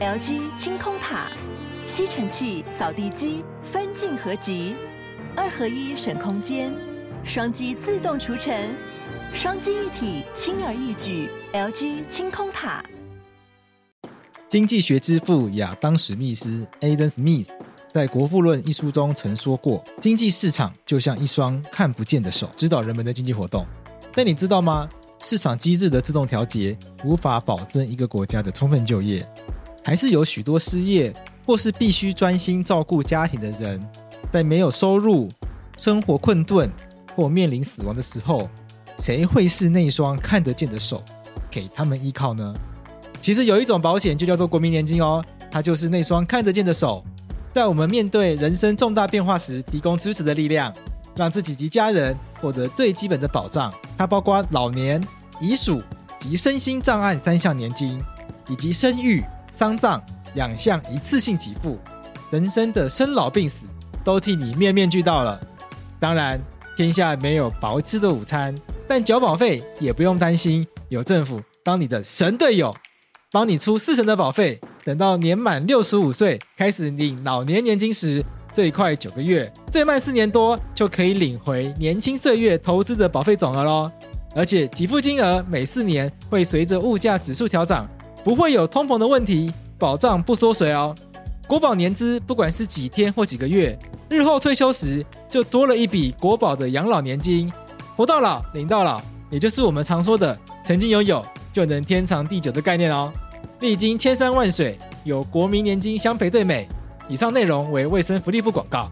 LG 清空塔，吸尘器、扫地机分镜合集，二合一省空间，双击自动除尘，双击一体轻而易举。LG 清空塔。经济学之父亚当·史密斯 （Adam Smith） 在《国富论》一书中曾说过：“经济市场就像一双看不见的手，指导人们的经济活动。”但你知道吗？市场机制的自动调节无法保证一个国家的充分就业，还是有许多失业或是必须专心照顾家庭的人，在没有收入、生活困顿或面临死亡的时候，谁会是那双看得见的手，给他们依靠呢？其实有一种保险就叫做国民年金哦，它就是那双看得见的手，在我们面对人生重大变化时提供支持的力量。让自己及家人获得最基本的保障，它包括老年、遗属及身心障碍三项年金，以及生育、丧葬两项一次性给付。人生的生老病死都替你面面俱到了。当然，天下没有白吃的午餐，但缴保费也不用担心，有政府当你的神队友，帮你出四成的保费。等到年满六十五岁开始领老年年金时。最快九个月，最慢四年多就可以领回年轻岁月投资的保费总额喽。而且给付金额每四年会随着物价指数调涨，不会有通膨的问题，保障不缩水哦。国保年资不管是几天或几个月，日后退休时就多了一笔国保的养老年金，活到老领到老，也就是我们常说的曾经拥有就能天长地久的概念哦。历经千山万水，有国民年金相陪最美。以上内容为卫生福利部广告。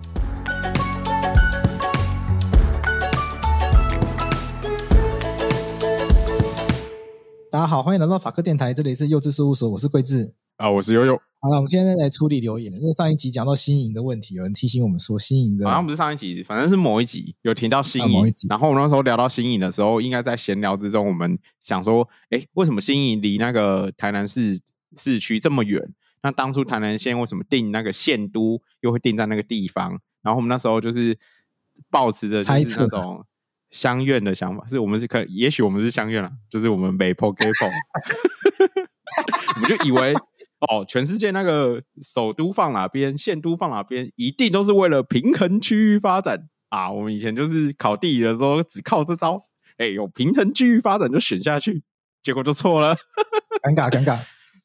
大家好，欢迎来到法科电台，这里是幼稚事务所，我是桂智啊，我是悠悠。好了，我们现在来处理留言。因为上一集讲到新营的问题，有人提醒我们说新营的，好像不是上一集，反正是某一集有提到新营。啊、某一集。然后我们那时候聊到新营的时候，应该在闲聊之中，我们想说，哎，为什么新营离那个台南市市区这么远？那当初台南县为什么定那个县都又会定在那个地方？然后我们那时候就是抱持着猜测那种乡愿的想法，是我们是可，也许我们是相愿了，就是我们北坡 K 坡，我们就以为哦，全世界那个首都放哪边，县都放哪边，一定都是为了平衡区域发展啊！我们以前就是考地理的时候，只靠这招，哎，有平衡区域发展就选下去，结果就错了，尴尬，尴尬。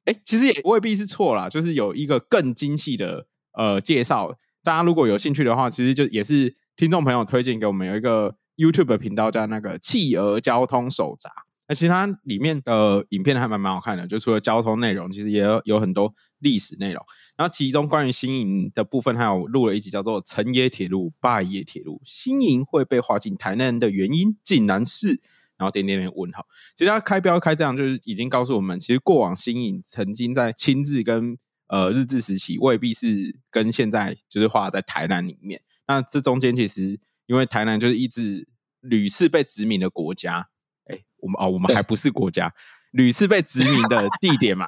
哎，其实也未必是错啦，就是有一个更精细的呃介绍，大家如果有兴趣的话，其实就也是听众朋友推荐给我们有一个 YouTube 频道叫那个企鹅交通手札，那其实它里面的影片还蛮蛮好看的，就除了交通内容，其实也有有很多历史内容。然后其中关于新营的部分，还有录了一集叫做“成也铁路，败也铁路”，新营会被划进台南的原因，竟然是。然后点点点问号，其实他开标开这样，就是已经告诉我们，其实过往新营曾经在清治跟呃日治时期，未必是跟现在就是划在台南里面。那这中间其实因为台南就是一直屡次被殖民的国家，哎，我们哦，我们还不是国家，屡次被殖民的地点嘛，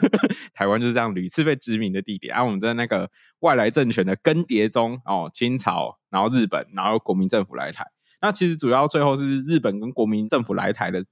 台湾就是这样屡次被殖民的地点。啊我们在那个外来政权的更迭中，哦，清朝，然后日本，然后国民政府来台。那其实主要最后是日本跟国民政府来台的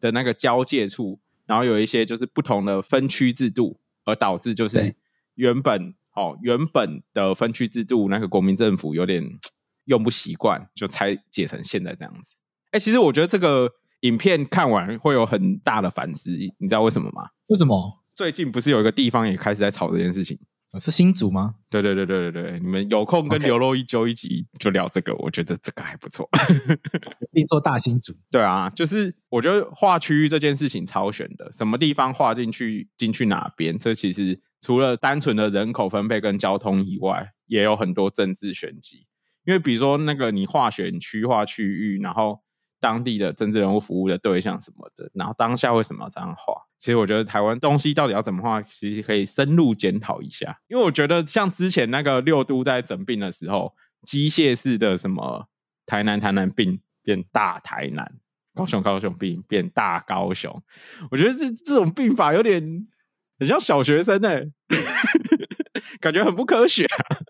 的那个交界处，然后有一些就是不同的分区制度，而导致就是原本哦原本的分区制度那个国民政府有点用不习惯，就拆解成现在这样子。哎，其实我觉得这个影片看完会有很大的反思，你知道为什么吗？为什么？最近不是有一个地方也开始在吵这件事情？是新竹吗？对对对对对对，你们有空跟刘若一揪一集就聊这个.我觉得这个还不错。并做大新竹。对啊，就是我觉得划区域这件事情超悬的，什么地方划进去进去哪边，这其实除了单纯的人口分配跟交通以外，也有很多政治玄机。因为比如说那个你划选区划区域，然后。当地的政治人物服务的对象什么的，然后当下为什么要这样画？其实我觉得台湾东西到底要怎么画，其实可以深入检讨一下。因为我觉得像之前那个六都在整并的时候，机械式的什么台南台南并变大台南，高雄高雄并变大高雄，我觉得这这种并法有点很像小学生哎、感觉很不科学、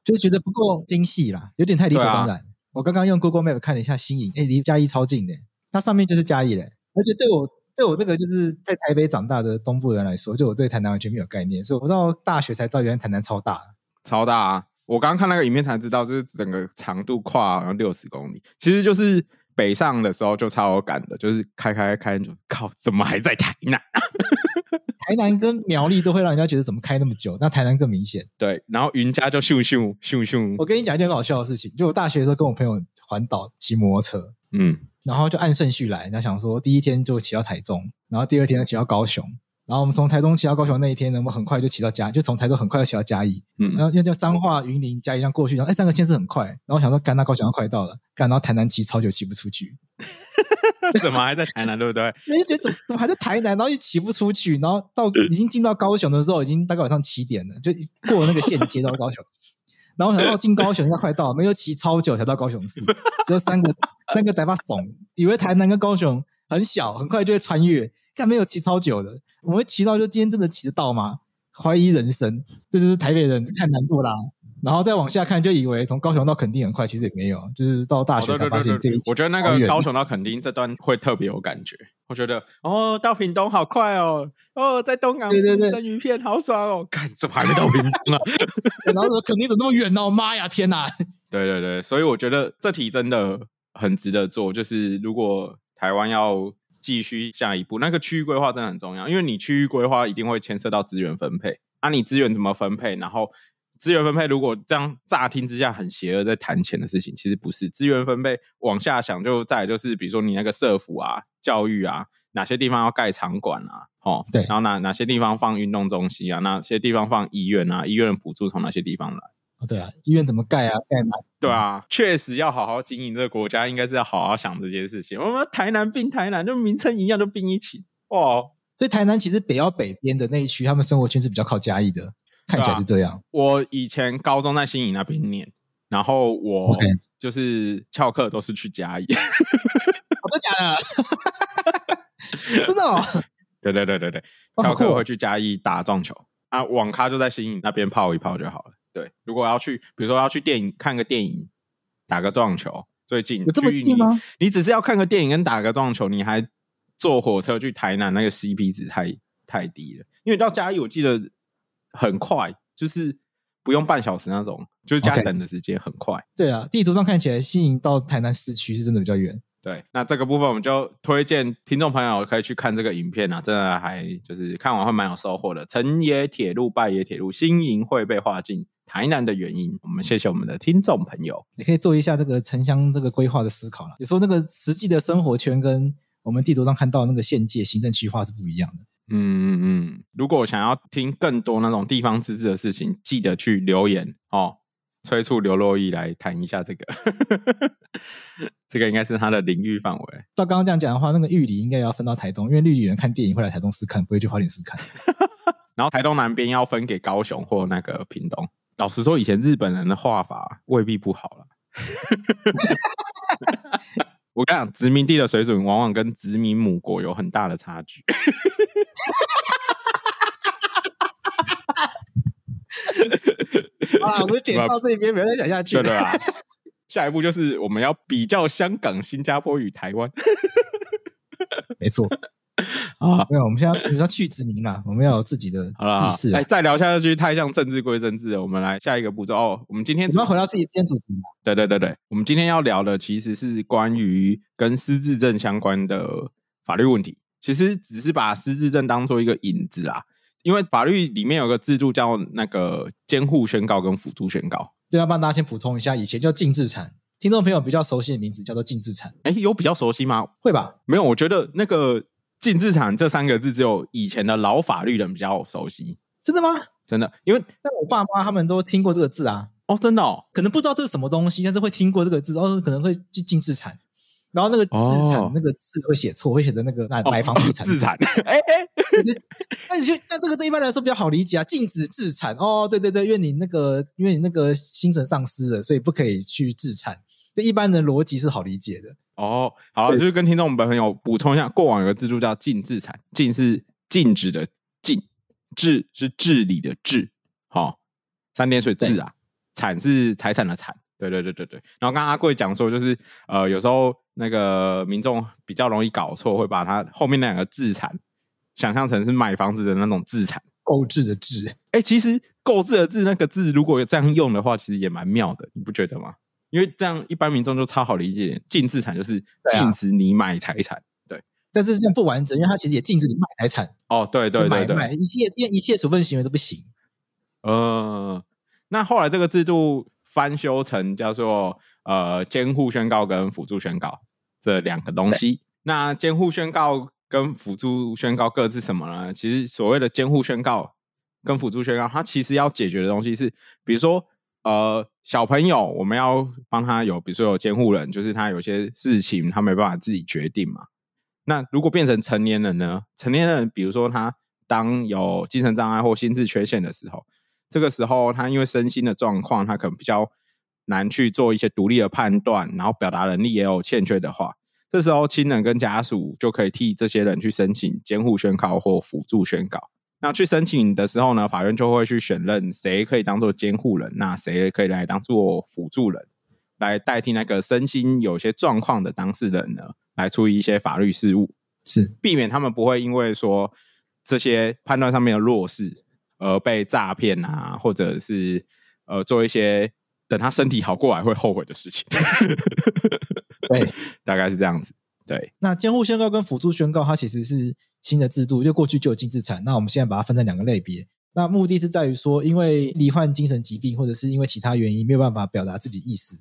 就是觉得不够精细啦，有点太理所当然。我刚刚用 Google Map 看了一下新营，哎，离嘉义超近的，它上面就是嘉义嘞。而且对我对我这个就是在台北长大的东部人来说，就我对台南完全没有概念，所以我到大学才知道原来台南超大，超大啊！我刚刚看那个影片才知道，就是整个长度跨好像六十公里，其实就是北上的时候就超有感的，就是开开开就靠，怎么还在台南？台南跟苗栗都会让人家觉得怎么开那么久，那台南更明显。对，然后云家就咻咻咻咻。我跟你讲一件很好笑的事情，就我大学的时候跟我朋友环岛骑摩托车，嗯，然后就按顺序来，然后想说第一天就骑到台中，然后第二天骑到高雄。然后我们从台中骑到高雄那一天呢，我们很快就骑到嘉，就从台中很快就骑到嘉义，嗯，然后又叫彰化、云林、嘉义这样过去，然后哎，三个县市很快。然后我想说，干，那高雄要快到了，干，然后台南骑超久骑不出去，怎么还在台南，对不对？那就觉得怎么怎么还在台南，然后又骑不出去，然后到已经进到高雄的时候，已经大概晚上七点了，就过了那个县接到高雄。然后想到进高雄应该快到了，没有骑超久才到高雄市，就三个三个带把怂，以为台南跟高雄很小，很快就会穿越，但没有骑超久的。我们会骑到，就今天真的骑得到吗？怀疑人生，这就是台北人看难度啦。然后再往下看，就以为从高雄到垦丁很快，其实也没有，就是到大学才发现这一。我觉得那个高雄到垦丁这段会特别有感觉。我觉得哦，到屏东好快哦，哦，在东港吃生鱼片好爽哦。看怎么还没到屏东啊？然后说垦丁怎么那么远呢？哦？妈呀，天哪！对对对，所以我觉得这题真的很值得做。就是如果台湾要。继续下一步，那个区域规划真的很重要，因为你区域规划一定会牵涉到资源分配。啊，你资源怎么分配？然后资源分配如果这样乍听之下很邪恶，在谈钱的事情，其实不是。资源分配往下想，就再来就是，比如说你那个社福啊、教育啊，哪些地方要盖场馆啊，哦，对，然后哪哪些地方放运动中心啊，哪些地方放医院啊，医院的补助从哪些地方来？哦，对啊，医院怎么盖啊？盖哪？对啊，确实要好好经营这个国家，应该是要好好想这件事情。我们台南并台南，就名称一样，就并一起。哦，所以台南其实北要北边的那一区，他们生活圈是比较靠嘉义的，看起来是这样。我以前高中在新营那边念，然后我就是翘课都是去嘉义。真的假的？真的哦。对对对对对，翘课会去嘉义打撞球啊，网咖就在新营那边泡一泡就好了。对，如果要去，比如说要去电影看个电影，打个撞球，最近有这么近吗？你只是要看个电影跟打个撞球，你还坐火车去台南，那个 CP 值太太低了。因为到嘉义，我记得很快，就是不用半小时那种，就是加等的时间很快。Okay. 对啊，地图上看起来新营到台南市区是真的比较远。对，那这个部分我们就推荐听众朋友可以去看这个影片啊，真的还就是看完会蛮有收获的。成也铁路，败也铁路，新营会被划进台南的原因，我们谢谢我们的听众朋友，也可以做一下这个城乡这个规划的思考了。有时候那个实际的生活圈跟我们地图上看到那个县界行政区划是不一样的。嗯嗯嗯，如果想要听更多那种地方自治的事情，记得去留言哦，催促刘洛毅来谈一下这个，这个应该是他的领域范围。照刚刚这样讲的话，那个玉里应该要分到台东，因为绿里人看电影会来台东试看，不会去花莲试看。然后台东南边要分给高雄或那个屏东。老实说，以前日本人的画法未必不好了。我跟你讲，殖民地的水准往往跟殖民母国有很大的差距。啊，我们点到这边，不要再讲下去了。对啊，下一步就是我们要比较香港、新加坡与台湾。没错。啊，没有，我们现在要去殖民了，我们要有自己的意识。哎，再聊下去太像政治归政治了。我们来下一个步骤哦。我们今天我们要回到自己今天主题。对对对对，我们今天要聊的其实是关于跟失智症相关的法律问题。其实只是把失智症当做一个引子啦，因为法律里面有个制度叫那个监护宣告跟辅助宣告。对，要帮大家先补充一下，以前叫禁制产，听众朋友比较熟悉的名字叫做禁制产。哎，有比较熟悉吗？会吧？没有，我觉得那个。净治产这三个字，只有以前的老法律人比较熟悉。真的吗？真的，因为但我爸妈他们都听过这个字啊。哦，真的哦，可能不知道这是什么东西，但是会听过这个字，然后可能会去净治产，然后那个资产那个字会写错，会写的那个买买房地产自产。哎 哎，那你就那这个对一般来说比较好理解啊，禁止自产。哦，对对对，因为你那个因为你那个精神丧失了，所以不可以去自产。对一般的逻辑是好理解的。哦，好了，就是跟听众朋友补充一下，过往有个制度叫禁自产，禁是禁止的禁，治是治理的治，好、哦，三点水治啊，产是财产的产，对对对对对。然后刚刚阿贵讲说，就是呃，有时候那个民众比较容易搞错，会把它后面那两个自产想象成是买房子的那种自产，购置的置。哎、欸，其实购置的置那个字，如果有这样用的话，其实也蛮妙的，你不觉得吗？因为这样一般民众就超好理解，禁置产就是禁止你买财产，对。但是这样不完整，因为它其实也禁止你卖财产。哦，对对对对，买一切一切处分行为都不行。呃，那后来这个制度翻修成叫做呃监护宣告跟辅助宣告这两个东西。那监护宣告跟辅助宣告各自什么呢？其实所谓的监护宣告跟辅助宣告，它其实要解决的东西是，比如说呃小朋友，我们要帮他有，比如说有监护人，就是他有些事情他没办法自己决定嘛。那如果变成成年人呢？成年人，比如说他当有精神障碍或心智缺陷的时候。这个时候，他因为身心的状况，他可能比较难去做一些独立的判断，然后表达能力也有欠缺的话，这时候亲人跟家属就可以替这些人去申请监护宣告或辅助宣告。那去申请的时候呢，法院就会去选任谁可以当做监护人，那谁可以来当做辅助人，来代替那个身心有些状况的当事人呢，来处理一些法律事务，是避免他们不会因为说这些判断上面的弱势。而被诈骗啊，或者是呃做一些等他身体好过来会后悔的事情。对，大概是这样子。对，那监护宣告跟辅助宣告，它其实是新的制度，因为过去就有净资产。那我们现在把它分成两个类别。那目的是在于说，因为罹患精神疾病，或者是因为其他原因没有办法表达自己意思，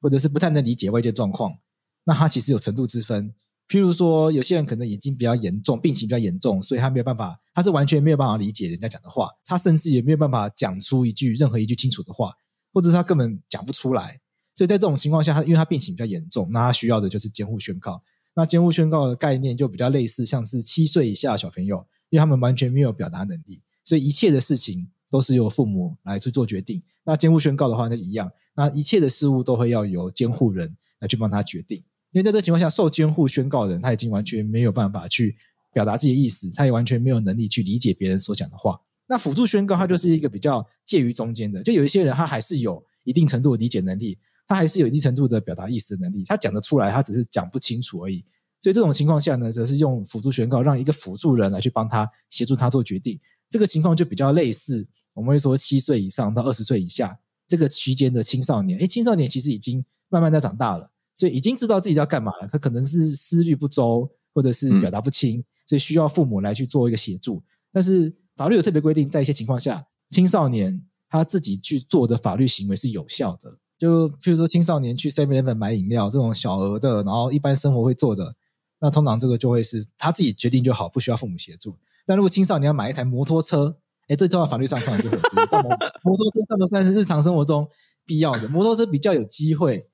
或者是不太能理解外界状况，那他其实有程度之分。譬如说，有些人可能眼睛比较严重，病情比较严重，所以他没有办法，他是完全没有办法理解人家讲的话，他甚至也没有办法讲出一句任何一句清楚的话，或者是他根本讲不出来。所以在这种情况下，他因为他病情比较严重，那他需要的就是监护宣告。那监护宣告的概念就比较类似，像是七岁以下的小朋友，因为他们完全没有表达能力，所以一切的事情都是由父母来去做决定。那监护宣告的话，那一样，那一切的事物都会要由监护人来去帮他决定。因为在这情况下，受监护宣告人他已经完全没有办法去表达自己的意思，他也完全没有能力去理解别人所讲的话。那辅助宣告，它就是一个比较介于中间的，就有一些人他还是有一定程度的理解能力，他还是有一定程度的表达意思的能力，他讲得出来，他只是讲不清楚而已。所以这种情况下呢，则是用辅助宣告，让一个辅助人来去帮他协助他做决定。这个情况就比较类似，我们会说七岁以上到二十岁以下这个区间的青少年。诶，青少年其实已经慢慢在长大了。所以已经知道自己要干嘛了，他可能是思虑不周，或者是表达不清，所以需要父母来去做一个协助。但是法律有特别规定，在一些情况下，青少年他自己去做的法律行为是有效的。就譬如说，青少年去 Seven Eleven 买饮料这种小额的，然后一般生活会做的，那通常这个就会是他自己决定就好，不需要父母协助。但如果青少年要买一台摩托车，哎，这套法律上上就很。摩托车算不算是日常生活中必要的，摩托车比较有机会。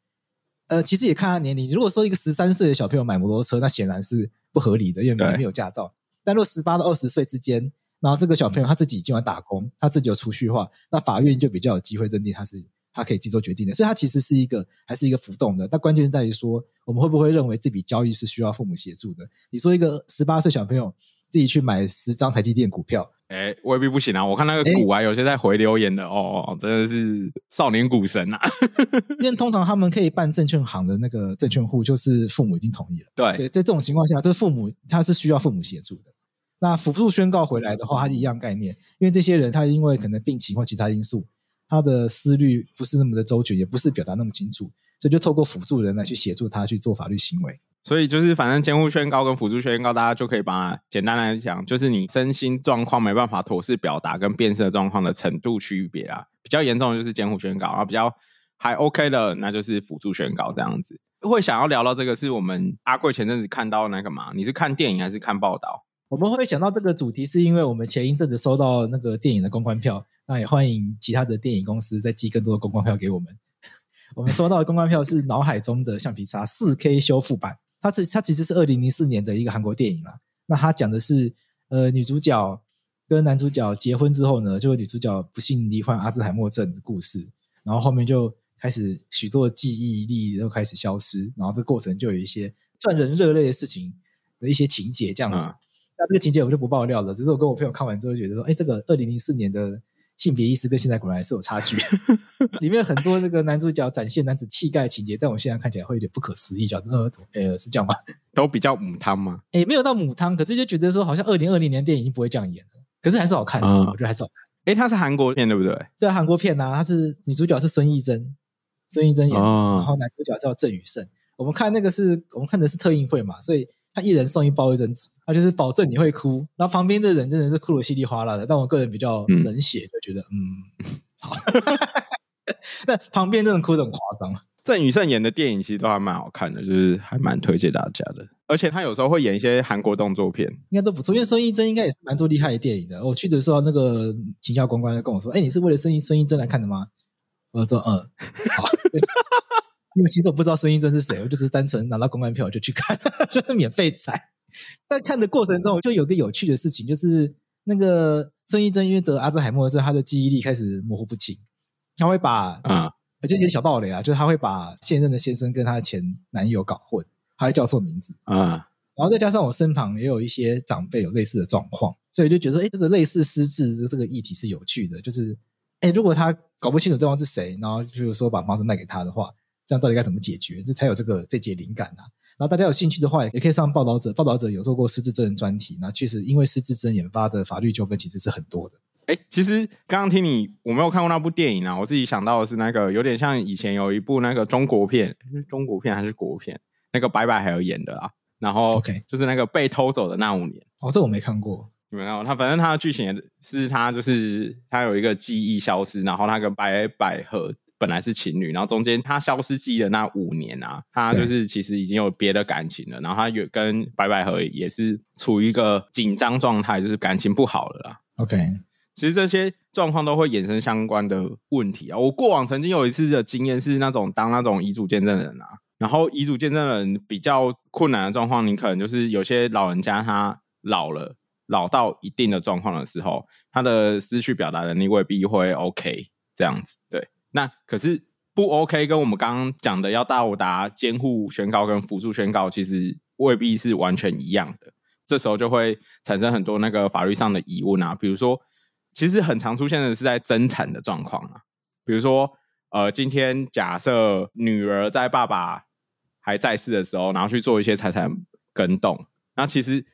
呃，其实也看他年龄。如果说一个十三岁的小朋友买摩托车，那显然是不合理的，因为没有驾照。但如果十八到二十岁之间，然后这个小朋友他自己今晚打工，他自己有储蓄的话，那法院就比较有机会认定他是他可以自己做决定的。所以，他其实是一个还是一个浮动的。但关键在于说，我们会不会认为这笔交易是需要父母协助的？你说一个十八岁小朋友自己去买十张台积电股票。哎，未必不行啊！我看那个股啊，有些在回留言的哦，真的是少年股神啊！因为通常他们可以办证券行的那个证券户，就是父母已经同意了。对，对，在这种情况下，就是父母他是需要父母协助的。那辅助宣告回来的话，它是一样概念，因为这些人他因为可能病情或其他因素，他的思虑不是那么的周全，也不是表达那么清楚，所以就透过辅助人来去协助他去做法律行为。所以就是，反正监护宣告跟辅助宣告，大家就可以把它简单来讲，就是你身心状况没办法妥适表达跟辨识的状况的程度区别啊。比较严重的就是监护宣告，然后比较还 OK 的，那就是辅助宣告这样子。会想要聊到这个，是我们阿贵前阵子看到那个嘛？你是看电影还是看报道？我们会想到这个主题，是因为我们前一阵子收到那个电影的公关票，那也欢迎其他的电影公司再寄更多的公关票给我们。我们收到的公关票是脑海中的橡皮擦四 K 修复版。它是它其实是二零零四年的一个韩国电影啦。那它讲的是，呃，女主角跟男主角结婚之后呢，就女主角不幸罹患阿兹海默症的故事。然后后面就开始许多的记忆力都开始消失，然后这过程就有一些赚人热泪的事情的一些情节这样子。嗯、那这个情节我就不爆料了，只是我跟我朋友看完之后觉得说，哎，这个二零零四年的性别意识跟现在果然还是有差距。里面很多那个男主角展现男子气概的情节，但我现在看起来会有点不可思议，叫呃，呃，是这样吗？都比较母汤吗？哎，没有到母汤，可是就觉得说好像二零二零年电影已经不会这样演了，可是还是好看我觉得还是好看。哎，它是韩国片对不对？对，韩国片呐、啊，它是女主角是孙艺珍，孙艺珍演的，哦、然后男主角叫郑宇盛。我们看那个是我们看的是特映会嘛，所以。他一人送一包卫生纸，他就是保证你会哭。然后旁边的人真的是哭的稀里哗啦的，但我个人比较冷血，就觉得嗯，嗯好。那旁边真的哭的很夸张。郑宇盛演的电影其实都还蛮好看的，就是还蛮推荐大家的。而且他有时候会演一些韩国动作片，应该都不错。因为孙艺珍应该也是蛮多厉害的电影的。我去的时候，那个秦孝公关就跟我说：“哎，你是为了孙艺孙艺珍来看的吗？”我说：“嗯，好。”因为其实我不知道孙艺珍是谁，我就是单纯拿到公关票我就去看，就是免费踩。在看的过程中，就有个有趣的事情，就是那个孙艺珍因为得阿兹海默之后，她的记忆力开始模糊不清，他会把啊，而且有点小暴雷啊，就是他会把现任的先生跟他的前男友搞混，还会叫错名字啊。然后再加上我身旁也有一些长辈有类似的状况，所以就觉得哎，这个类似失智的这个议题是有趣的，就是哎，如果他搞不清楚对方是谁，然后就是说把房子卖给他的话。这样到底该怎么解决？这才有这个这节灵感呐、啊。然后大家有兴趣的话，也可以上报道者。报道者有做过失智症的专题。那确实，因为失智症引发的法律纠纷其实是很多的。哎，其实刚刚听你，我没有看过那部电影啊。我自己想到的是那个有点像以前有一部那个中国片，是中国片还是国片？那个白百合演的啊。然后，OK，就是那个被偷走的那五年。哦，这我没看过。没有，他反正他的剧情是他就是他有一个记忆消失，然后那个白百合。本来是情侣，然后中间他消失记忆的那五年啊，他就是其实已经有别的感情了。然后他有跟白百合也是处于一个紧张状态，就是感情不好了啦。OK，其实这些状况都会衍生相关的问题啊。我过往曾经有一次的经验是那种当那种遗嘱见证人啊，然后遗嘱见证人比较困难的状况，你可能就是有些老人家他老了，老到一定的状况的时候，他的思绪表达能力未必会 OK 这样子，对。那可是不 OK，跟我们刚刚讲的要到达监护宣告跟辅助宣告，其实未必是完全一样的。这时候就会产生很多那个法律上的疑问啊，比如说，其实很常出现的是在争产的状况啊，比如说，呃，今天假设女儿在爸爸还在世的时候，然后去做一些财产更动，那其实。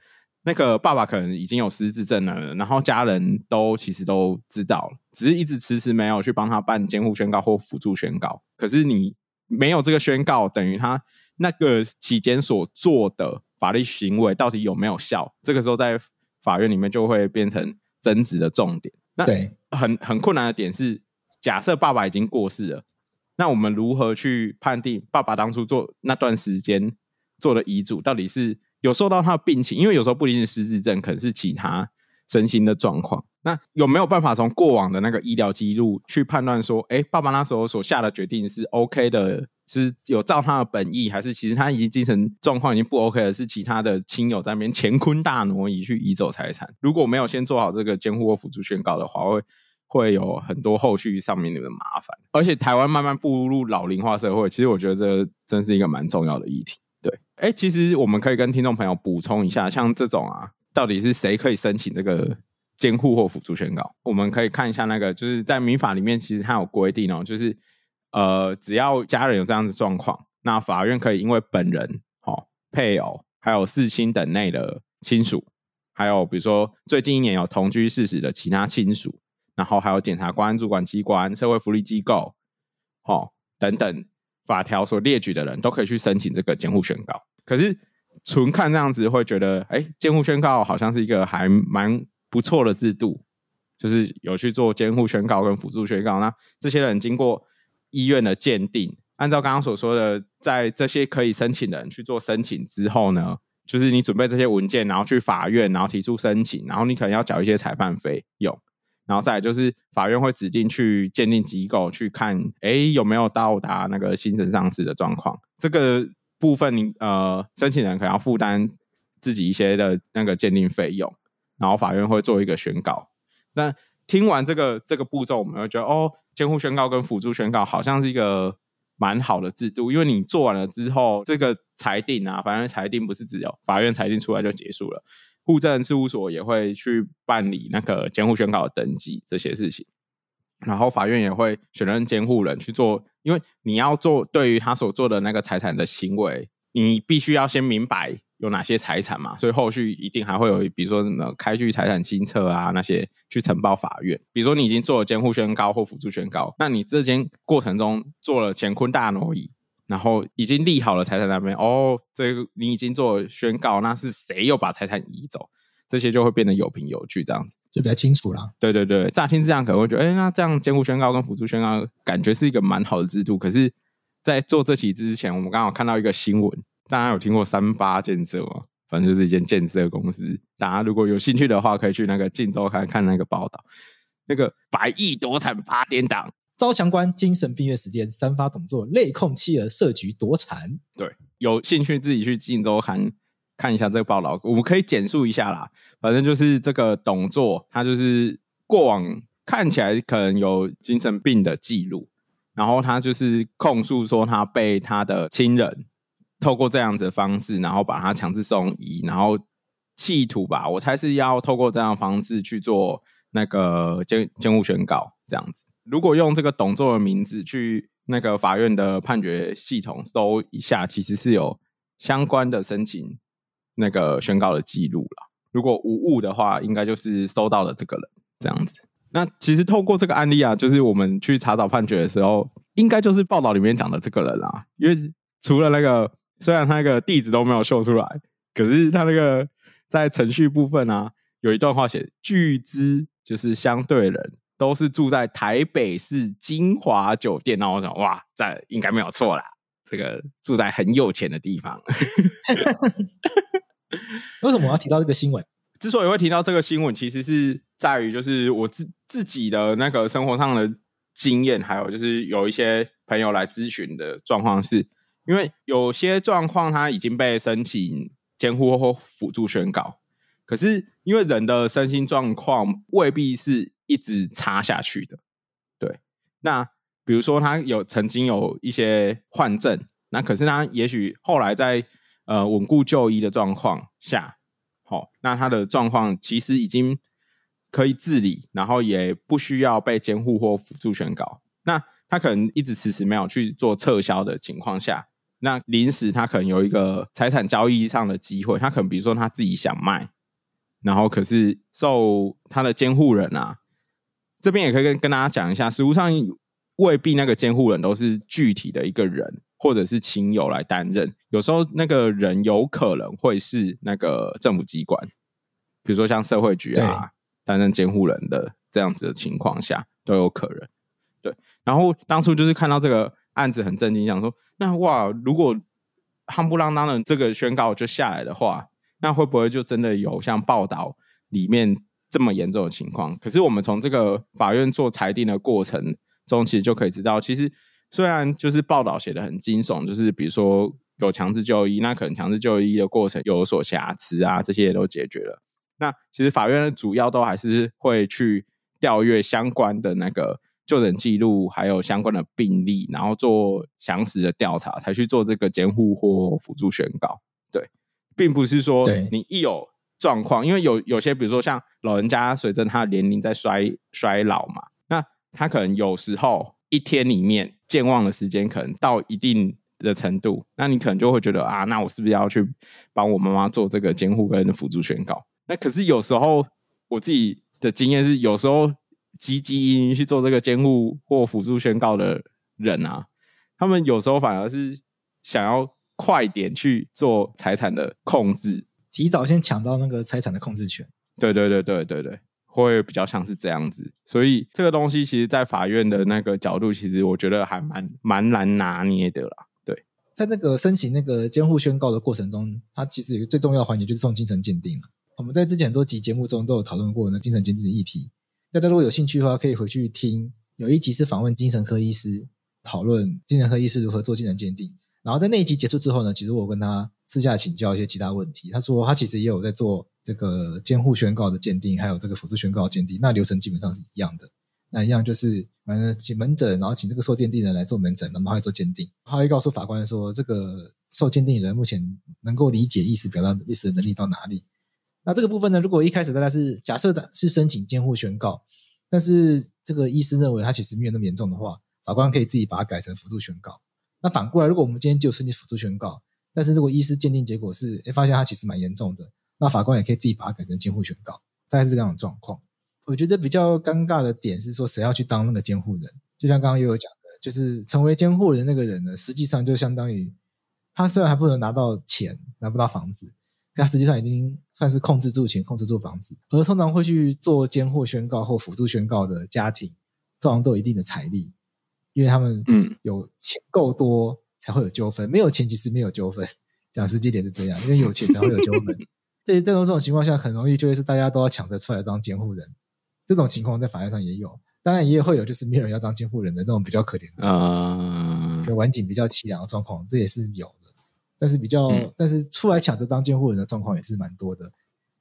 那个爸爸可能已经有失智症了，然后家人都其实都知道了，只是一直迟迟没有去帮他办监护宣告或辅助宣告。可是你没有这个宣告，等于他那个期间所做的法律行为到底有没有效？这个时候在法院里面就会变成争执的重点。那对，很很困难的点是，假设爸爸已经过世了，那我们如何去判定爸爸当初做那段时间做的遗嘱到底是？有受到他的病情，因为有时候不一定是失智症，可能是其他身心的状况。那有没有办法从过往的那个医疗记录去判断说，哎，爸爸那时候所下的决定是 OK 的，是有照他的本意，还是其实他已经精神状况已经不 OK 了，是其他的亲友在那边乾坤大挪移去移走财产？如果没有先做好这个监护或辅助宣告的话，会会有很多后续上面的麻烦。而且台湾慢慢步入老龄化社会，其实我觉得这真是一个蛮重要的议题。对，哎，其实我们可以跟听众朋友补充一下，像这种啊，到底是谁可以申请这个监护或辅助宣告？我们可以看一下那个，就是在民法里面，其实它有规定哦，就是呃，只要家人有这样子状况，那法院可以因为本人、哦、配偶、还有四亲等内的亲属，还有比如说最近一年有同居事实的其他亲属，然后还有检察官、主管机关、社会福利机构，哦，等等。法条所列举的人都可以去申请这个监护宣告，可是纯看这样子会觉得，哎，监护宣告好像是一个还蛮不错的制度，就是有去做监护宣告跟辅助宣告。那这些人经过医院的鉴定，按照刚刚所说的，在这些可以申请的人去做申请之后呢，就是你准备这些文件，然后去法院，然后提出申请，然后你可能要缴一些裁判费用。然后再来就是法院会指定去鉴定机构去看，哎，有没有到达那个精神丧失的状况？这个部分你呃，申请人可能要负担自己一些的那个鉴定费用，然后法院会做一个宣告。那听完这个这个步骤，我们会觉得哦，监护宣告跟辅助宣告好像是一个蛮好的制度，因为你做完了之后，这个裁定啊，反正裁定不是只有法院裁定出来就结束了。户政事务所也会去办理那个监护宣告的登记这些事情。然后法院也会选任监护人去做，因为你要做对于他所做的那个财产的行为，你必须要先明白有哪些财产嘛，所以后续一定还会有，比如说什么开具财产清册啊那些去呈报法院。比如说你已经做了监护宣告或辅助宣告，那你这间过程中做了乾坤大挪移。然后已经立好了财产那边哦，这个你已经做宣告，那是谁又把财产移走？这些就会变得有凭有据，这样子就比较清楚了。对对对，乍听之下可能会觉得，哎，那这样监护宣告跟辅助宣告感觉是一个蛮好的制度。可是，在做这期之前，我们刚好看到一个新闻，大家有听过三八建设吗？反正就是一间建设公司。大家如果有兴趣的话，可以去那个镜周刊看那个报道，那个百亿夺产八点档。遭强关精神病院时间三发董座内控妻儿设局夺产。对，有兴趣自己去《晋周刊》看一下这个报道，我们可以简述一下啦。反正就是这个董座，他就是过往看起来可能有精神病的记录，然后他就是控诉说他被他的亲人透过这样子的方式，然后把他强制送医，然后企图吧，我猜是要透过这样的方式去做那个监监护宣告这样子。如果用这个董座的名字去那个法院的判决系统搜一下，其实是有相关的申请那个宣告的记录了。如果无误的话，应该就是搜到了这个人这样子。那其实透过这个案例啊，就是我们去查找判决的时候，应该就是报道里面讲的这个人啊。因为除了那个，虽然他那个地址都没有秀出来，可是他那个在程序部分啊，有一段话写：巨资就是相对人。都是住在台北市金华酒店，那我想，哇，这应该没有错啦。这个住在很有钱的地方。为什么我要提到这个新闻？之所以会提到这个新闻，其实是在于就是我自自己的那个生活上的经验，还有就是有一些朋友来咨询的状况，是因为有些状况他已经被申请监护或辅助宣告，可是因为人的身心状况未必是。一直插下去的，对。那比如说他有曾经有一些患症，那可是他也许后来在呃稳固就医的状况下，好、那他的状况其实已经可以自理，然后也不需要被监护或辅助宣告。那他可能一直迟迟没有去做撤销的情况下，那临时他可能有一个财产交易上的机会，他可能比如说他自己想卖，然后可是受他的监护人啊。这边也可以跟跟大家讲一下，实务上未必那个监护人都是具体的一个人，或者是亲友来担任。有时候那个人有可能会是那个政府机关，比如说像社会局啊，担任监护人的这样子的情况下都有可能。对，然后当初就是看到这个案子很震惊，想说那哇，如果夯不啷当的这个宣告就下来的话，那会不会就真的有像报道里面？这么严重的情况，可是我们从这个法院做裁定的过程中，其实就可以知道，其实虽然就是报道写的很惊悚，就是比如说有强制就医，那可能强制就医的过程有所瑕疵啊，这些也都解决了。那其实法院的主要都还是会去调阅相关的那个就诊记录，还有相关的病例，然后做详实的调查，才去做这个监护或辅助宣告。对，并不是说你一有。状况，因为有有些，比如说像老人家，随着他年龄在衰衰老嘛，那他可能有时候一天里面健忘的时间可能到一定的程度，那你可能就会觉得啊，那我是不是要去帮我妈妈做这个监护跟辅助宣告？那可是有时候我自己的经验是，有时候积极去做这个监护或辅助宣告的人啊，他们有时候反而是想要快点去做财产的控制。提早先抢到那个财产的控制权，对对对对对对，会比较像是这样子。所以这个东西其实，在法院的那个角度，其实我觉得还蛮蛮难拿捏的啦。对，在那个申请那个监护宣告的过程中，它其实有一个最重要环节就是送精神鉴定了。我们在之前很多集节目中都有讨论过那精神鉴定的议题。大家如果有兴趣的话，可以回去听，有一集是访问精神科医师，讨论精神科医师如何做精神鉴定。然后在那一集结束之后呢，其实我跟他私下请教一些其他问题。他说他其实也有在做这个监护宣告的鉴定，还有这个辅助宣告的鉴定，那流程基本上是一样的。那一样就是反正请门诊，然后请这个受鉴定人来做门诊，然后他会做鉴定。他会告诉法官说，这个受鉴定人目前能够理解意思、表达意思的能力到哪里。那这个部分呢，如果一开始大家是假设的是申请监护宣告，但是这个医师认为他其实没有那么严重的话，法官可以自己把它改成辅助宣告。那反过来，如果我们今天就申请辅助宣告，但是如果医师鉴定结果是，诶发现他其实蛮严重的，那法官也可以自己把它改成监护宣告，大概是这样的状况。我觉得比较尴尬的点是说，谁要去当那个监护人？就像刚刚也有讲的，就是成为监护人那个人呢，实际上就相当于他虽然还不能拿到钱，拿不到房子，但他实际上已经算是控制住钱、控制住房子。而通常会去做监护宣告或辅助宣告的家庭，通常都有一定的财力，因为他们嗯有钱够多才会有纠纷，没有钱其实没有纠纷。讲实际点是这样，因为有钱才会有纠纷。这这种这种情况下，很容易就会是大家都要抢着出来当监护人。这种情况在法院上也有。当然也会有，就是没有人要当监护人的那种比较可怜的，啊，晚景比较凄凉的状况，这也是有的。但是比较，嗯、但是出来抢着当监护人的状况也是蛮多的。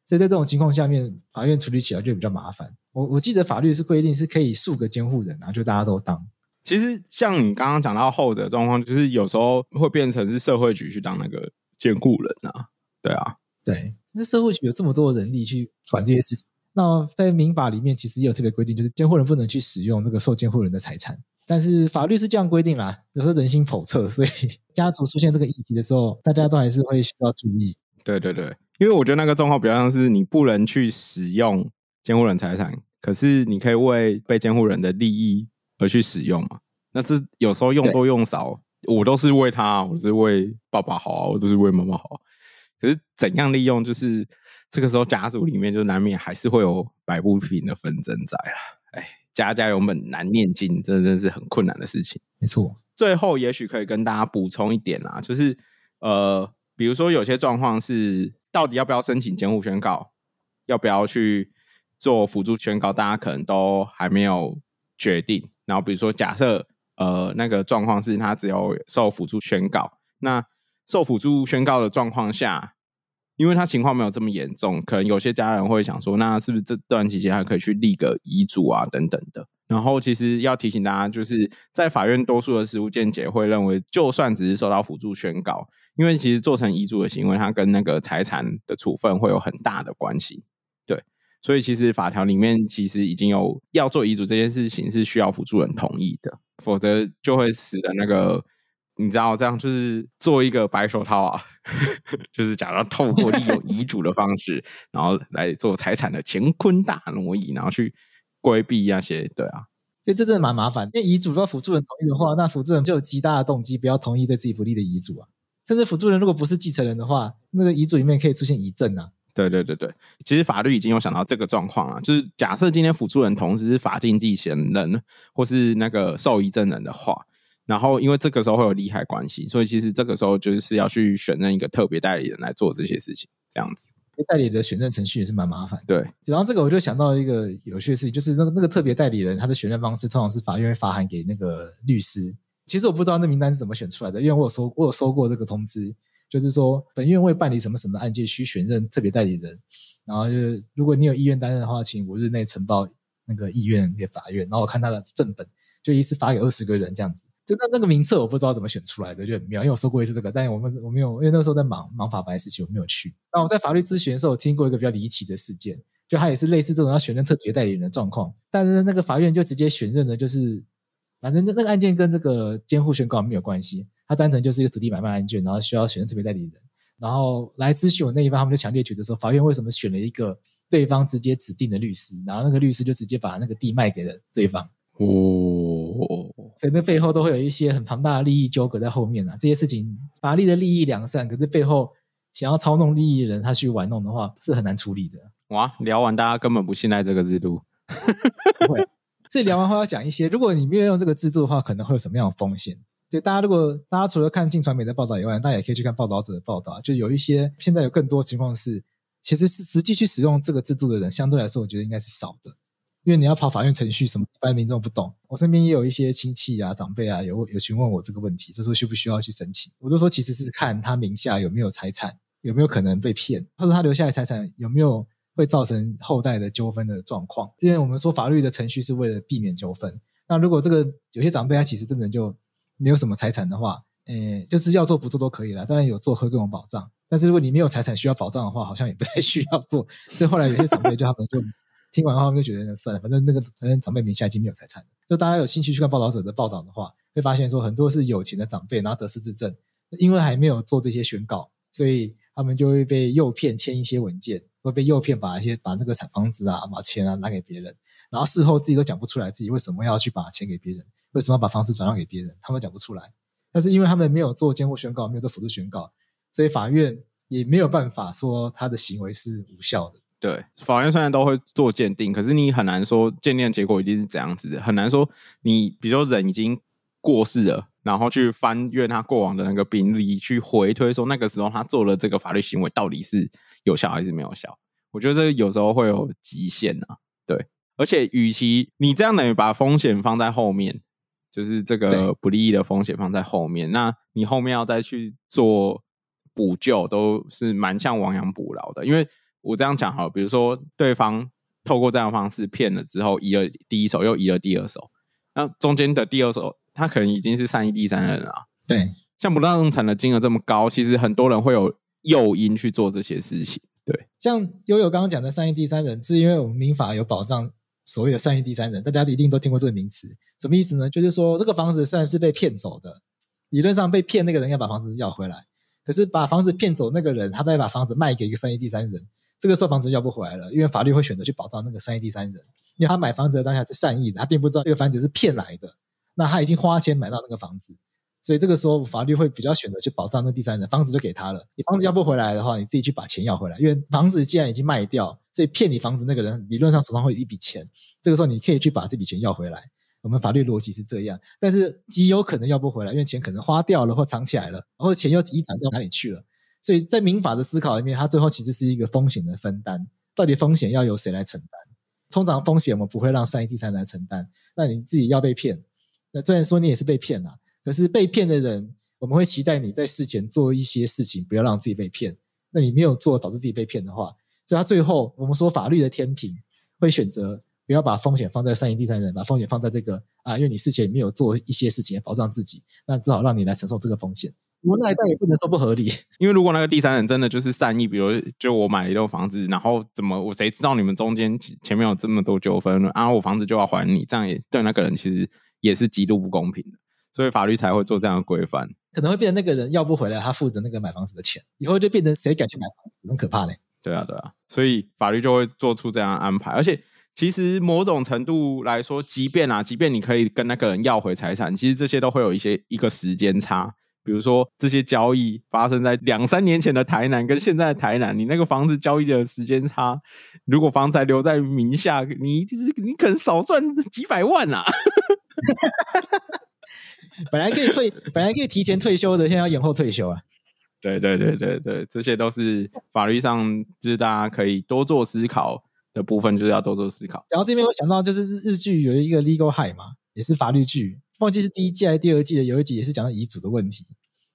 所以在这种情况下面，法院处理起来就比较麻烦。我我记得法律是规定是可以数个监护人啊，就大家都当。其实像你刚刚讲到后者状况，就是有时候会变成是社会局去当那个监护人啊。对啊，对，那社会局有这么多人力去管这些事情。那在民法里面，其实也有特别规定，就是监护人不能去使用那个受监护人的财产。但是法律是这样规定啦，有时候人心叵测，所以 家族出现这个议题的时候，大家都还是会需要注意。对对对，因为我觉得那个状况比较像是你不能去使用监护人财产，可是你可以为被监护人的利益而去使用嘛。那这有时候用多用少，我都是为他，我是为爸爸好，我都是为妈妈好。可是怎样利用，就是。这个时候家族里面就难免还是会有摆不平的纷争在啦。哎，家家有本难念经，真的真是很困难的事情。没错，最后也许可以跟大家补充一点啊，就是呃，比如说有些状况是到底要不要申请监护宣告，要不要去做辅助宣告，大家可能都还没有决定。然后比如说假设呃那个状况是他只有受辅助宣告，那受辅助宣告的状况下。因为他情况没有这么严重，可能有些家人会想说，那是不是这段期间还可以去立个遗嘱啊，等等的。然后其实要提醒大家，就是在法院多数的实务见解会认为，就算只是受到辅助宣告，因为其实做成遗嘱的行为，它跟那个财产的处分会有很大的关系。所以其实法条里面其实已经有要做遗嘱这件事情是需要辅助人同意的，否则就会使得那个。你知道这样就是做一个白手套啊，就是假装透过利用遗嘱的方式，然后来做财产的乾坤大挪移，然后去规避那些，对啊，所以这真的蛮麻烦。因为遗嘱要辅助人同意的话，那辅助人就有极大的动机不要同意对自己不利的遗嘱啊。甚至辅助人如果不是继承人的话，那个遗嘱里面可以出现遗赠啊。对对对对，其实法律已经有想到这个状况啊，就是假设今天辅助人同时是法定继承人或是那个受遗赠人的话。然后，因为这个时候会有利害关系，所以其实这个时候就是要去选任一个特别代理人来做这些事情，这样子。代理的选任程序也是蛮麻烦。对，然后这个我就想到一个有趣的事情，就是那个那个特别代理人他的选任方式，通常是法院会发函给那个律师。其实我不知道那名单是怎么选出来的，因为我有收我有收过这个通知，就是说本院为办理什么什么案件需选任特别代理人，然后就是如果你有意愿担任的话，请五日内呈报那个意愿给法院。然后我看他的正本，就一次发给二十个人这样子。就那那个名册我不知道怎么选出来的，就很妙。因为我说过一次这个，但我们我没有，因为那时候在忙忙法白事情，我没有去。那我在法律咨询的时候，我听过一个比较离奇的事件，就他也是类似这种要选任特别代理人的状况，但是那个法院就直接选任的，就是反正那那个案件跟这个监护宣告没有关系，他单纯就是一个土地买卖案件，然后需要选任特别代理人，然后来咨询我那一方，他们就强烈觉得说，法院为什么选了一个对方直接指定的律师，然后那个律师就直接把那个地卖给了对方。哦，所以那背后都会有一些很庞大的利益纠葛在后面啊。这些事情法律的利益良善，可是背后想要操弄利益的人，他去玩弄的话，是很难处理的。哇，聊完大家根本不信赖这个制度。不会，所以聊完后要讲一些，如果你没有用这个制度的话，可能会有什么样的风险？对，大家如果大家除了看镜传媒的报道以外，大家也可以去看报道者的报道。就有一些现在有更多情况是，其实是实际去使用这个制度的人，相对来说，我觉得应该是少的。因为你要跑法院程序，什么一般民众不懂。我身边也有一些亲戚啊、长辈啊，有有询问我这个问题，就说需不需要去申请。我就说，其实是看他名下有没有财产，有没有可能被骗，或者他留下来财产有没有会造成后代的纠纷的状况。因为我们说法律的程序是为了避免纠纷。那如果这个有些长辈他其实真的就没有什么财产的话，诶，就是要做不做都可以了。当然有做会更有保障。但是如果你没有财产需要保障的话，好像也不太需要做。所以后来有些长辈就他们就。听完后面就觉得算了，反正那个反正长辈名下已经没有财产了。就大家有兴趣去看报道者的报道的话，会发现说很多是有钱的长辈，然后得失智症，因为还没有做这些宣告，所以他们就会被诱骗签一些文件，会被诱骗把一些把那个产房子啊、把钱啊拿给别人，然后事后自己都讲不出来自己为什么要去把钱给别人，为什么要把房子转让给别人，他们讲不出来。但是因为他们没有做监护宣告，没有做辅助宣告，所以法院也没有办法说他的行为是无效的。对，法院虽然都会做鉴定，可是你很难说鉴定结果一定是怎样子的，很难说你比如说人已经过世了，然后去翻阅他过往的那个病历，去回推说那个时候他做了这个法律行为到底是有效还是没有效。我觉得这有时候会有极限啊。对，而且与其你这样等于把风险放在后面。就是这个不利益的风险放在后面，那你后面要再去做补救，都是蛮像亡羊补牢的。因为我这样讲哈，比如说对方透过这样的方式骗了之后，移了第一手，又移了第二手，那中间的第二手他可能已经是善意第三人了。对，像不动产的金额这么高，其实很多人会有诱因去做这些事情。对，像悠悠刚刚讲的善意第三人，是因为我们民法有保障。所谓的善意第三人，大家一定都听过这个名词，什么意思呢？就是说，这个房子虽然是被骗走的，理论上被骗那个人要把房子要回来，可是把房子骗走那个人，他再把房子卖给一个善意第三人，这个时候房子要不回来了，因为法律会选择去保障那个善意第三人，因为他买房子的当下是善意的，他并不知道这个房子是骗来的，那他已经花钱买到那个房子。所以这个时候，法律会比较选择去保障那第三人，房子就给他了。你房子要不回来的话，你自己去把钱要回来。因为房子既然已经卖掉，所以骗你房子那个人理论上手上会有一笔钱。这个时候你可以去把这笔钱要回来。我们法律逻辑是这样，但是极有可能要不回来，因为钱可能花掉了或藏起来了，或者钱又移转到哪里去了。所以在民法的思考里面，它最后其实是一个风险的分担。到底风险要由谁来承担？通常风险我们不会让善意第三人来承担。那你自己要被骗，那虽然说你也是被骗了。可是被骗的人，我们会期待你在事前做一些事情，不要让自己被骗。那你没有做，导致自己被骗的话，所以他最后我们说法律的天平会选择不要把风险放在善意第三人，把风险放在这个啊，因为你事前没有做一些事情保障自己，那只好让你来承受这个风险。无奈，但也不能说不合理。因为如果那个第三人真的就是善意，比如就我买了一栋房子，然后怎么我谁知道你们中间前面有这么多纠纷呢？然后我房子就要还你，这样也对那个人其实也是极度不公平的。所以法律才会做这样的规范，可能会变成那个人要不回来，他负责那个买房子的钱，以后就变成谁敢去买房子，很可怕嘞。对啊，对啊，所以法律就会做出这样的安排。而且，其实某种程度来说，即便啊，即便你可以跟那个人要回财产，其实这些都会有一些一个时间差。比如说，这些交易发生在两三年前的台南，跟现在的台南，你那个房子交易的时间差，如果房子还留在名下，你就是你可能少赚几百万啊。本来可以退，本来可以提前退休的，现在要延后退休啊！对对对对对，这些都是法律上就是大家可以多做思考的部分，就是要多做思考。然后这边我想到就是日剧有一个《Legal High》嘛，也是法律剧，忘记是第一季还是第二季的，有一集也是讲到遗嘱的问题。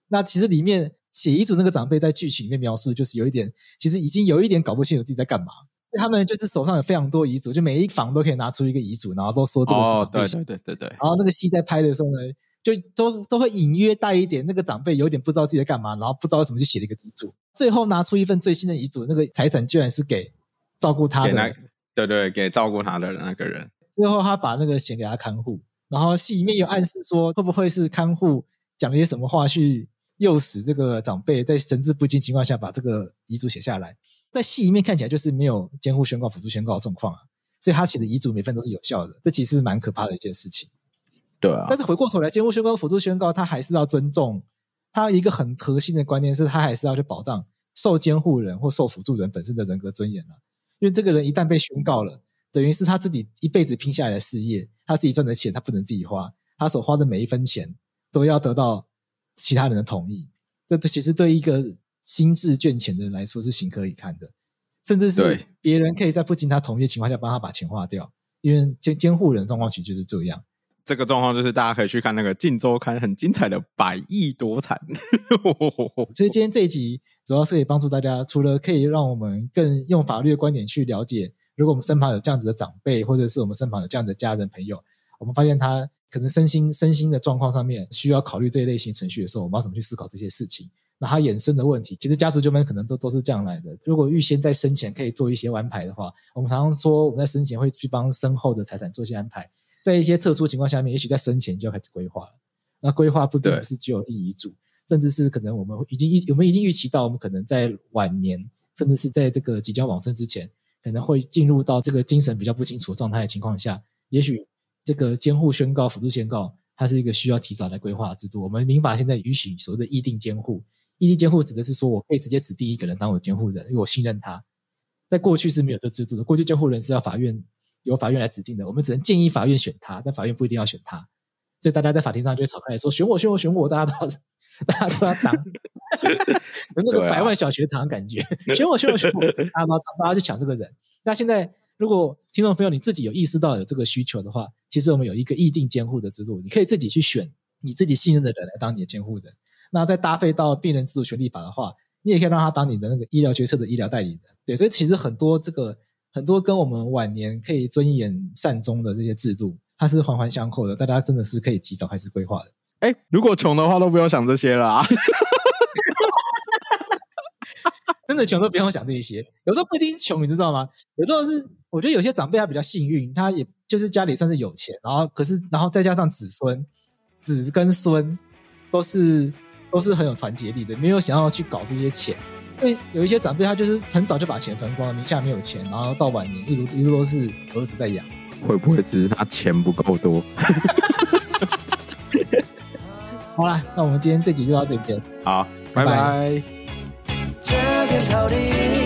那其实里面写遗嘱那个长辈在剧情里面描述，就是有一点，其实已经有一点搞不清楚自己在干嘛。所以他们就是手上有非常多遗嘱，就每一房都可以拿出一个遗嘱，然后都说这个是对对对对。然后那个戏在拍的时候呢，就都都会隐约带一点，那个长辈有点不知道自己在干嘛，然后不知道怎么去写了一个遗嘱，最后拿出一份最新的遗嘱，那个财产居然是给照顾他的，那对对，给照顾他的那个人。最后他把那个钱给他看护，然后戏里面有暗示说，会不会是看护讲了些什么话去诱使这个长辈在神志不清情况下把这个遗嘱写下来？在戏里面看起来就是没有监护宣告、辅助宣告的状况啊，所以他写的遗嘱每份都是有效的，这其实蛮可怕的一件事情。对啊，但是回过头来，监护宣告、辅助宣告，他还是要尊重。他一个很核心的观念是，他还是要去保障受监护人或受辅助人本身的人格尊严啊。因为这个人一旦被宣告了，等于是他自己一辈子拼下来的事业，他自己赚的钱他不能自己花，他所花的每一分钱都要得到其他人的同意。这这其实对一个心智健全的人来说是情何以堪的，甚至是别人可以在不经他同意的情况下帮他把钱花掉，因为监监护人的状况其实就是这样。这个状况就是大家可以去看那个《镜周刊》很精彩的百亿夺产，所以今天这一集主要是可以帮助大家，除了可以让我们更用法律的观点去了解，如果我们身旁有这样子的长辈，或者是我们身旁有这样的家人朋友，我们发现他可能身心身心的状况上面需要考虑这一类型程序的时候，我们要怎么去思考这些事情？那它衍生的问题，其实家族纠纷可能都都是这样来的。如果预先在生前可以做一些安排的话，我们常常说我们在生前会去帮身后的财产做一些安排，在一些特殊情况下面，也许在生前就要开始规划了。那规划不并不是只有立遗嘱，甚至是可能我们已经预我们已经预期到，我们可能在晚年，甚至是在这个即将往生之前，可能会进入到这个精神比较不清楚状态的情况下，也许这个监护宣告、辅助宣告，它是一个需要提早来规划的制度。我们民法现在允许所谓的意定监护。议定监护指的是说，我可以直接指定一个人当我的监护人，因为我信任他。在过去是没有这制度的，过去监护人是要法院由法院来指定的，我们只能建议法院选他，但法院不一定要选他。所以大家在法庭上就会吵开来说，选我，选我，选我，大家都要，大家都要当，有那个百万小学堂的感觉，选我，选我，选我，大家都要当，大家就抢这个人。那现在如果听众朋友你自己有意识到有这个需求的话，其实我们有一个意定监护的制度，你可以自己去选你自己信任的人来当你的监护人。那再搭配到病人自主权利法的话，你也可以让他当你的那个医疗决策的医疗代理人。对，所以其实很多这个很多跟我们晚年可以尊严善终的这些制度，它是环环相扣的。大家真的是可以及早开始规划的。哎，如果穷的话，都不用想这些了啊！真的穷都不用想这些。有时候不一定是穷，你知道吗？有时候是我觉得有些长辈他比较幸运，他也就是家里算是有钱，然后可是然后再加上子孙，子跟孙都是。都是很有团结力的，没有想要去搞这些钱。因为有一些长辈，他就是很早就把钱分光了，名下没有钱，然后到晚年一路一路都是儿子在养。会不会只是他钱不够多？好啦，那我们今天这集就到这边。好，拜拜。拜拜。